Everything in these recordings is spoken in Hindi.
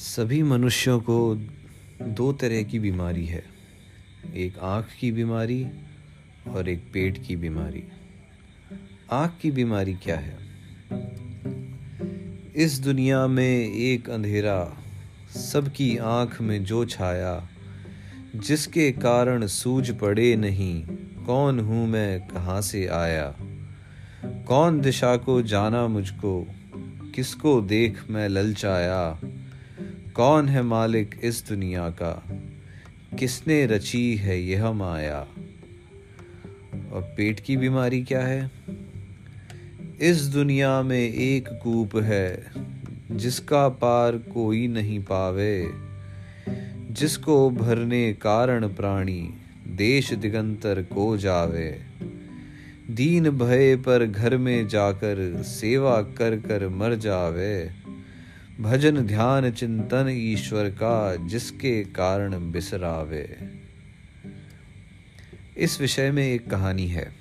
सभी मनुष्यों को दो तरह की बीमारी है। एक आँख की बीमारी और एक पेट की बीमारी। आँख की बीमारी क्या है? इस दुनिया में एक अंधेरा सबकी आँख में जो छाया, जिसके कारण सूझ पड़े नहीं, कौन हूँ मैं, कहाँ से आया? कौन दिशा को जाना मुझको, किसको देख मैं ललचाया? कौन है मालिक इस दुनिया का? किसने रची है यह माया? और पेट की बीमारी क्या है? इस दुनिया में एक कूप है, जिसका पार कोई नहीं पावे। जिसको भरने कारण प्राणी, देश दिगंतर को जावे। दीन भय पर घर में जाकर सेवा कर कर मर जावे। भजन ध्यान चिंतन ईश्वर का जिसके कारण बिसरावे। इस विषय में एक कहानी है।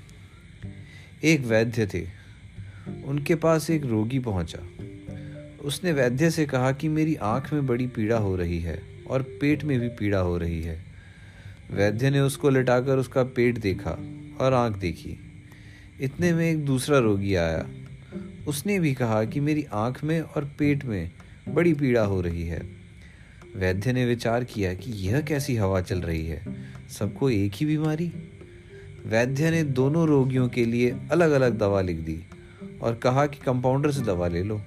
एक वैद्य थे। उनके पास एक रोगी पहुँचा। उसने वैद्य से कहा कि मेरी आँख में बड़ी पीड़ा हो रही है और पेट में भी पीड़ा हो रही है। वैद्य ने उसको लिटाकर उसका पेट देखा और आँख देखी। इतने में एक दूसरा रोगी आया। उसने भी कहा कि मेरी आँख में और पेट में बड़ी पीड़ा हो रही है। वैद्य ने विचार किया कि यह कैसी हवा चल रही है? सबको एक ही बीमारी? वैद्य ने दोनों रोगियों के लिए अलग अलग दवा लिख दी और कहा कि कंपाउंडर से दवा ले लो।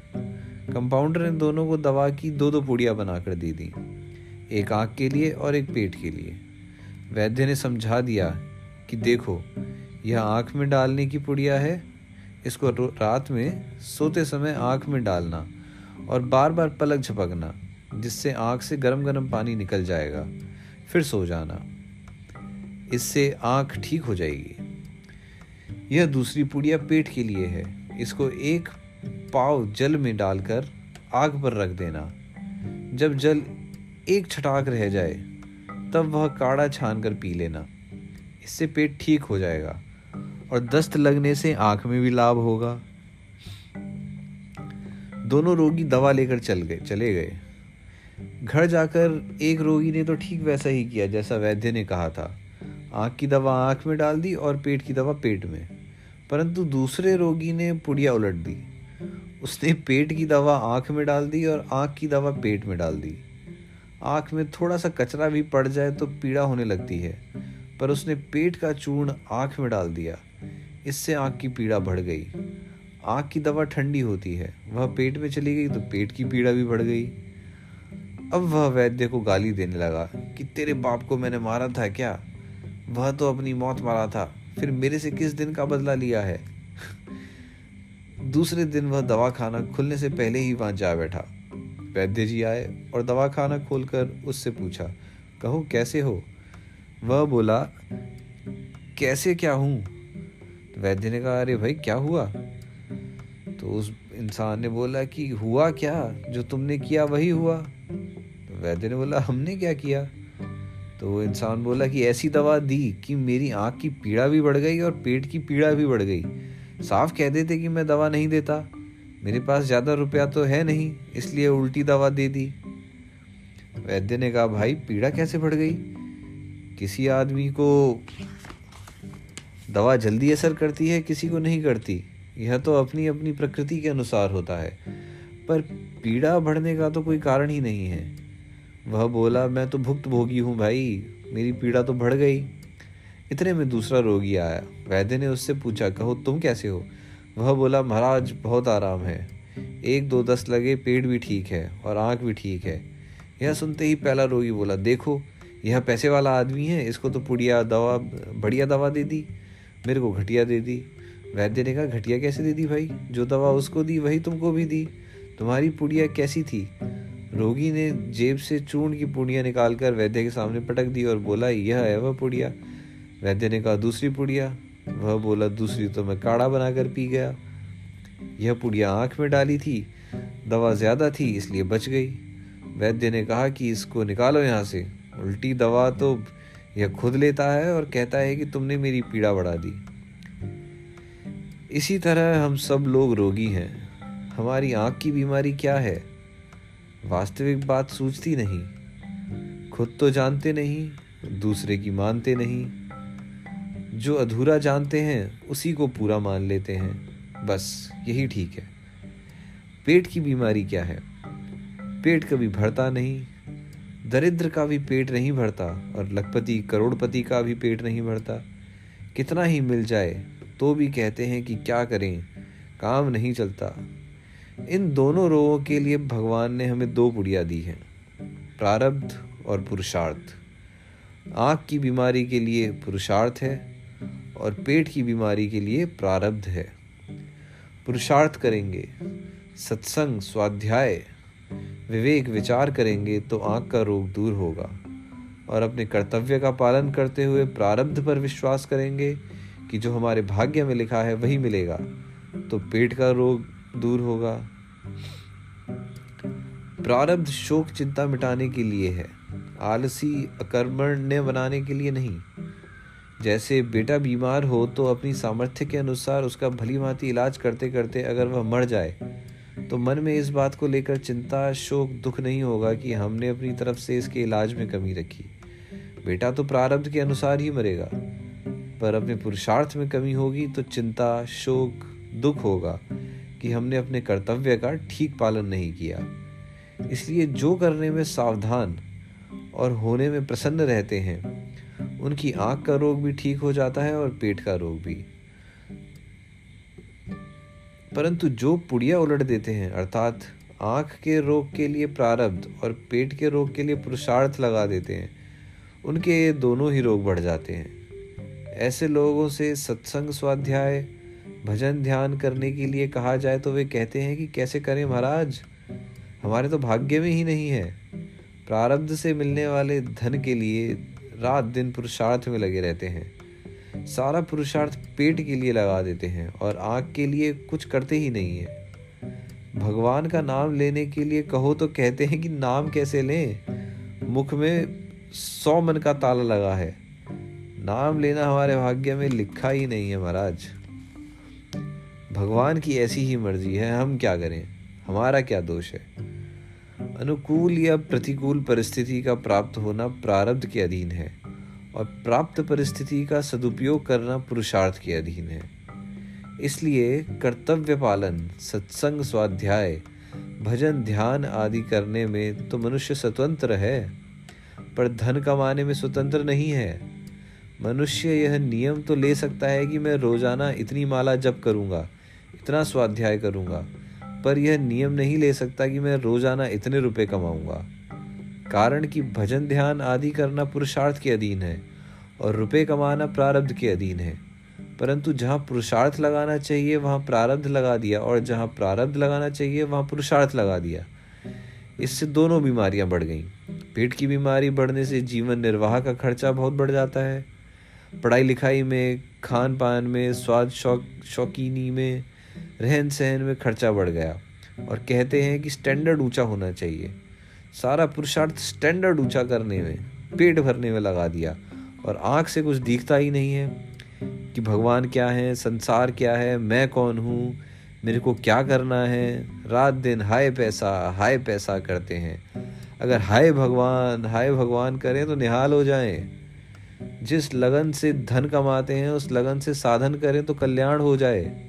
कंपाउंडर ने दोनों को दवा की दो दो पुड़िया बनाकर दे दी, एक आँख के लिए और एक पेट के लिए। वैद्य ने समझा दिया कि देखो, यह आँख में डालने की पुड़िया है, इसको रात में सोते समय आँख में डालना। और बार बार पलक झपकना, जिससे आँख से गर्म गर्म पानी निकल जाएगा। फिर सो जाना। इससे आँख ठीक हो जाएगी। यह दूसरी पुड़िया पेट के लिए है। इसको एक पाव जल में डालकर आग पर रख देना। जब जल एक छटाक रह जाए, तब वह काढ़ा छान कर पी लेना। इससे पेट ठीक हो जाएगा और दस्त लगने से आँख में भी लाभ होगा। दोनों रोगी दवा लेकर चल गए, चले गए। घर जाकर एक रोगी ने तो ठीक वैसा ही किया, जैसा वैद्य ने कहा था। आँख की दवा आँख में डाल दी और पेट की दवा पेट में। परंतु दूसरे रोगी ने पुड़िया उलट दी। उसने पेट की दवा आँख में डाल दी और आँख की दवा पेट में डाल दी। आँख में थोड़ा सा कचरा भी पड़ जाए तो पीड़ा होने लगती है, पर उसने पेट का चूर्ण आँख में डाल दिया। इससे आँख की पीड़ा बढ़ गई। आँख की दवा ठंडी होती है। वह पेट में चली गई तो पेट की पीड़ा भी बढ़ गई। अब वह वैद्य को गाली देने लगा कि तेरे बाप को मैंने मारा था क्या? वह तो अपनी मौत मारा था, फिर मेरे से किस दिन का बदला लिया है? दूसरे दिन वह दवा खाना खुलने से पहले ही वहाँ जा बैठा। वैद्य जी आए और दवा खाना खोलकर उससे पूछा, कहो, कैसे हो? वह बोला, कैसे क्या हूँ? वैद्य ने कहा, अरे भाई, क्या हुआ? तो उस इंसान ने बोला कि हुआ क्या? जो तुमने किया वही हुआ। तो वैद्य ने बोला, हमने क्या किया? तो वो इंसान बोला कि ऐसी दवा दी कि मेरी आँख की पीड़ा भी बढ़ गई और पेट की पीड़ा भी बढ़ गई। साफ़ कह देते कि मैं दवा नहीं देता। मेरे पास ज़्यादा रुपया तो है नहीं, इसलिए उल्टी दवा दे दी। वैद्य ने कहा, भाई, पीड़ा कैसे बढ़ गई? किसी आदमी को दवा जल्दी असर करती है, किसी को नहीं करती। यह तो अपनी अपनी प्रकृति के अनुसार होता है। पर पीड़ा बढ़ने का तो कोई कारण ही नहीं है। वह बोला, मैं तो भुक्त भोगी हूँ भाई, मेरी पीड़ा तो बढ़ गई। इतने में दूसरा रोगी आया। वैद्य ने उससे पूछा, कहो, तुम कैसे हो? वह बोला, महाराज, बहुत आराम है। एक दो दस लगे, पेट भी ठीक है और आँख भी ठीक है। यह सुनते ही पहला रोगी बोला, देखो, यह पैसे वाला आदमी है, इसको तो पुड़िया दवा, बढ़िया दवा दे दी, मेरे को घटिया दे दी। वैद्य ने कहा, घटिया कैसे दे दी भाई? जो दवा उसको दी, वही तुमको भी दी। तुम्हारी पुड़िया कैसी थी? रोगी ने जेब से चूर्ण की पुड़िया निकालकर वैद्य के सामने पटक दी और बोला, यह है वह पुड़िया। वैद्य ने कहा, दूसरी पुड़िया? वह बोला, दूसरी तो मैं काढ़ा बनाकर पी गया। यह पुड़िया आँख में डाली थी, दवा ज़्यादा थी, इसलिए बच गई। वैद्य ने कहा कि, इसको निकालो यहाँ से। उल्टी दवा तो यह खुद लेता है और कहता है कि तुमने मेरी पीड़ा बढ़ा दी। इसी तरह हम सब लोग रोगी हैं। हमारी आँख की बीमारी क्या है? वास्तविक बात सूझती नहीं। खुद तो जानते नहीं, दूसरे की मानते नहीं। जो अधूरा जानते हैं, उसी को पूरा मान लेते हैं। बस, यही ठीक है। पेट की बीमारी क्या है? पेट कभी भरता नहीं। दरिद्र का भी पेट नहीं भरता और लखपति, करोड़पति का भी पेट नहीं भरता। कितना ही मिल जाए तो भी कहते हैं कि क्या करें? काम नहीं चलता। इन दोनों रोगों के लिए भगवान ने हमें दो पुड़िया दी हैं, प्रारब्ध और पुरुषार्थ। आँख की बीमारी के लिए पुरुषार्थ है और पेट की बीमारी के लिए प्रारब्ध है। पुरुषार्थ करेंगे, सत्संग, स्वाध्याय, विवेक विचार करेंगे तो आँख का रोग दूर होगा। और अपने कर्तव्य का पालन करते हुए प्रारब्ध पर विश्वास करेंगे कि जो हमारे भाग्य में लिखा है वही मिलेगा तो पेट का रोग दूर होगा। प्रारब्ध शोक चिंता मिटाने के लिए है, आलसी अकर्मण्य बनाने के लिए नहीं। जैसे बेटा बीमार हो तो अपनी सामर्थ्य के अनुसार उसका भली भांति इलाज करते करते अगर वह मर जाए तो मन में इस बात को लेकर चिंता, शोक, दुख नहीं होगा कि हमने अपनी तरफ़ से इसके इलाज में कमी रखी। बेटा तो प्रारब्ध के अनुसार ही मरेगा। पर अपने पुरुषार्थ में कमी होगी तो चिंता, शोक, दुख होगा कि हमने अपने कर्तव्य का ठीक पालन नहीं किया। इसलिए जो करने में सावधान और होने में प्रसन्न रहते हैं, उनकी आँख का रोग भी ठीक हो जाता है और पेट का रोग भी। परंतु जो पुड़िया उलट देते हैं, अर्थात आँख के रोग के लिए प्रारब्ध और पेट के रोग के लिए पुरुषार्थ लगा देते हैं, उनके दोनों ही रोग बढ़ जाते हैं। ऐसे लोगों से सत्संग, स्वाध्याय, भजन ध्यान करने के लिए कहा जाए तो वे कहते हैं कि कैसे करें महाराज? हमारे तो भाग्य में ही नहीं है। प्रारब्ध से मिलने वाले धन के लिए रात दिन पुरुषार्थ में लगे रहते हैं। सारा पुरुषार्थ पेट के लिए लगा देते हैं और आँख के लिए कुछ करते ही नहीं है। भगवान का नाम लेने के लिए कहो तो कहते हैं कि नाम कैसे लें? मुख में सौ मन का ताला लगा है। नाम लेना हमारे भाग्य में लिखा ही नहीं है महाराज। भगवान की ऐसी ही मर्ज़ी है, हम क्या करें? हमारा क्या दोष है? अनुकूल या प्रतिकूल परिस्थिति का प्राप्त होना प्रारब्ध के अधीन है, और प्राप्त परिस्थिति का सदुपयोग करना पुरुषार्थ के अधीन है। इसलिए कर्तव्य पालन, सत्संग स्वाध्याय, भजन, ध्यान आदि करने में तो मनुष्य स्वतंत्र है, पर धन कमाने में स्वतंत्र नहीं है। मनुष्य यह नियम तो ले सकता है कि मैं रोज़ाना इतनी माला जप करूँगा, इतना स्वाध्याय करूँगा, पर यह नियम नहीं ले सकता कि मैं रोज़ाना इतने रुपए कमाऊँगा। कारण कि भजन ध्यान आदि करना पुरुषार्थ के अधीन है और रुपए कमाना प्रारब्ध के अधीन है। परंतु जहाँ पुरुषार्थ लगाना चाहिए, वहाँ प्रारब्ध लगा दिया और जहाँ प्रारब्ध लगाना चाहिए, वहाँ पुरुषार्थ लगा दिया। इससे दोनों बीमारियाँ बढ़ गईं। पेट की बीमारी बढ़ने से जीवन निर्वाह का खर्चा बहुत बढ़ जाता है। पढ़ाई लिखाई में खान पान में, स्वाद शौक, शौकीनी में रहन सहन में खर्चा बढ़ गया। और कहते हैं कि स्टैंडर्ड ऊँचा होना चाहिए। सारा पुरुषार्थ स्टैंडर्ड ऊँचा करने में, पेट भरने में लगा दिया। और आँख से कुछ दिखता ही नहीं है कि भगवान क्या है, संसार क्या है, मैं कौन हूँ, मेरे को क्या करना है। रात दिन हाय पैसा हाय पैसा करते हैं। अगर हाय भगवान हाय भगवान करें तो निहाल हो जाएँ। जिस लगन से धन कमाते हैं, उस लगन से साधन करें तो कल्याण हो जाए।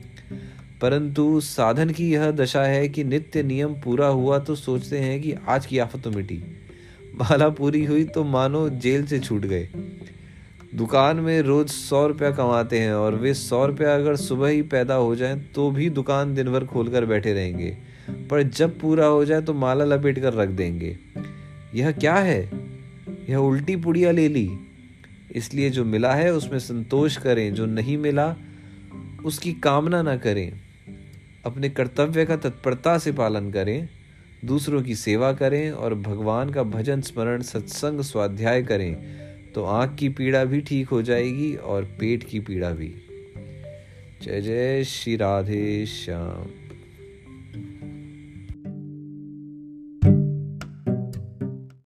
परंतु साधन की यह दशा है कि नित्य नियम पूरा हुआ तो सोचते हैं कि आज की आफत तो मिटी। माला पूरी हुई तो मानो जेल से छूट गए। दुकान में रोज सौ रुपया कमाते हैं और वे सौ रुपया अगर सुबह ही पैदा हो जाए तो भी दुकान दिन भर खोल कर बैठे रहेंगे। पर जब पूरा हो जाए तो माला लपेट कर रख देंगे। यह क्या है? यह उल्टी पुड़िया ले ली। इसलिए जो मिला है, उसमें संतोष करें। जो नहीं मिला, उसकी कामना ना करें। अपने कर्तव्य का तत्परता से पालन करें, दूसरों की सेवा करें और भगवान का भजन, स्मरण, सत्संग, स्वाध्याय करें तो आँख की पीड़ा भी ठीक हो जाएगी और पेट की पीड़ा भी। जय जय श्री राधे श्याम।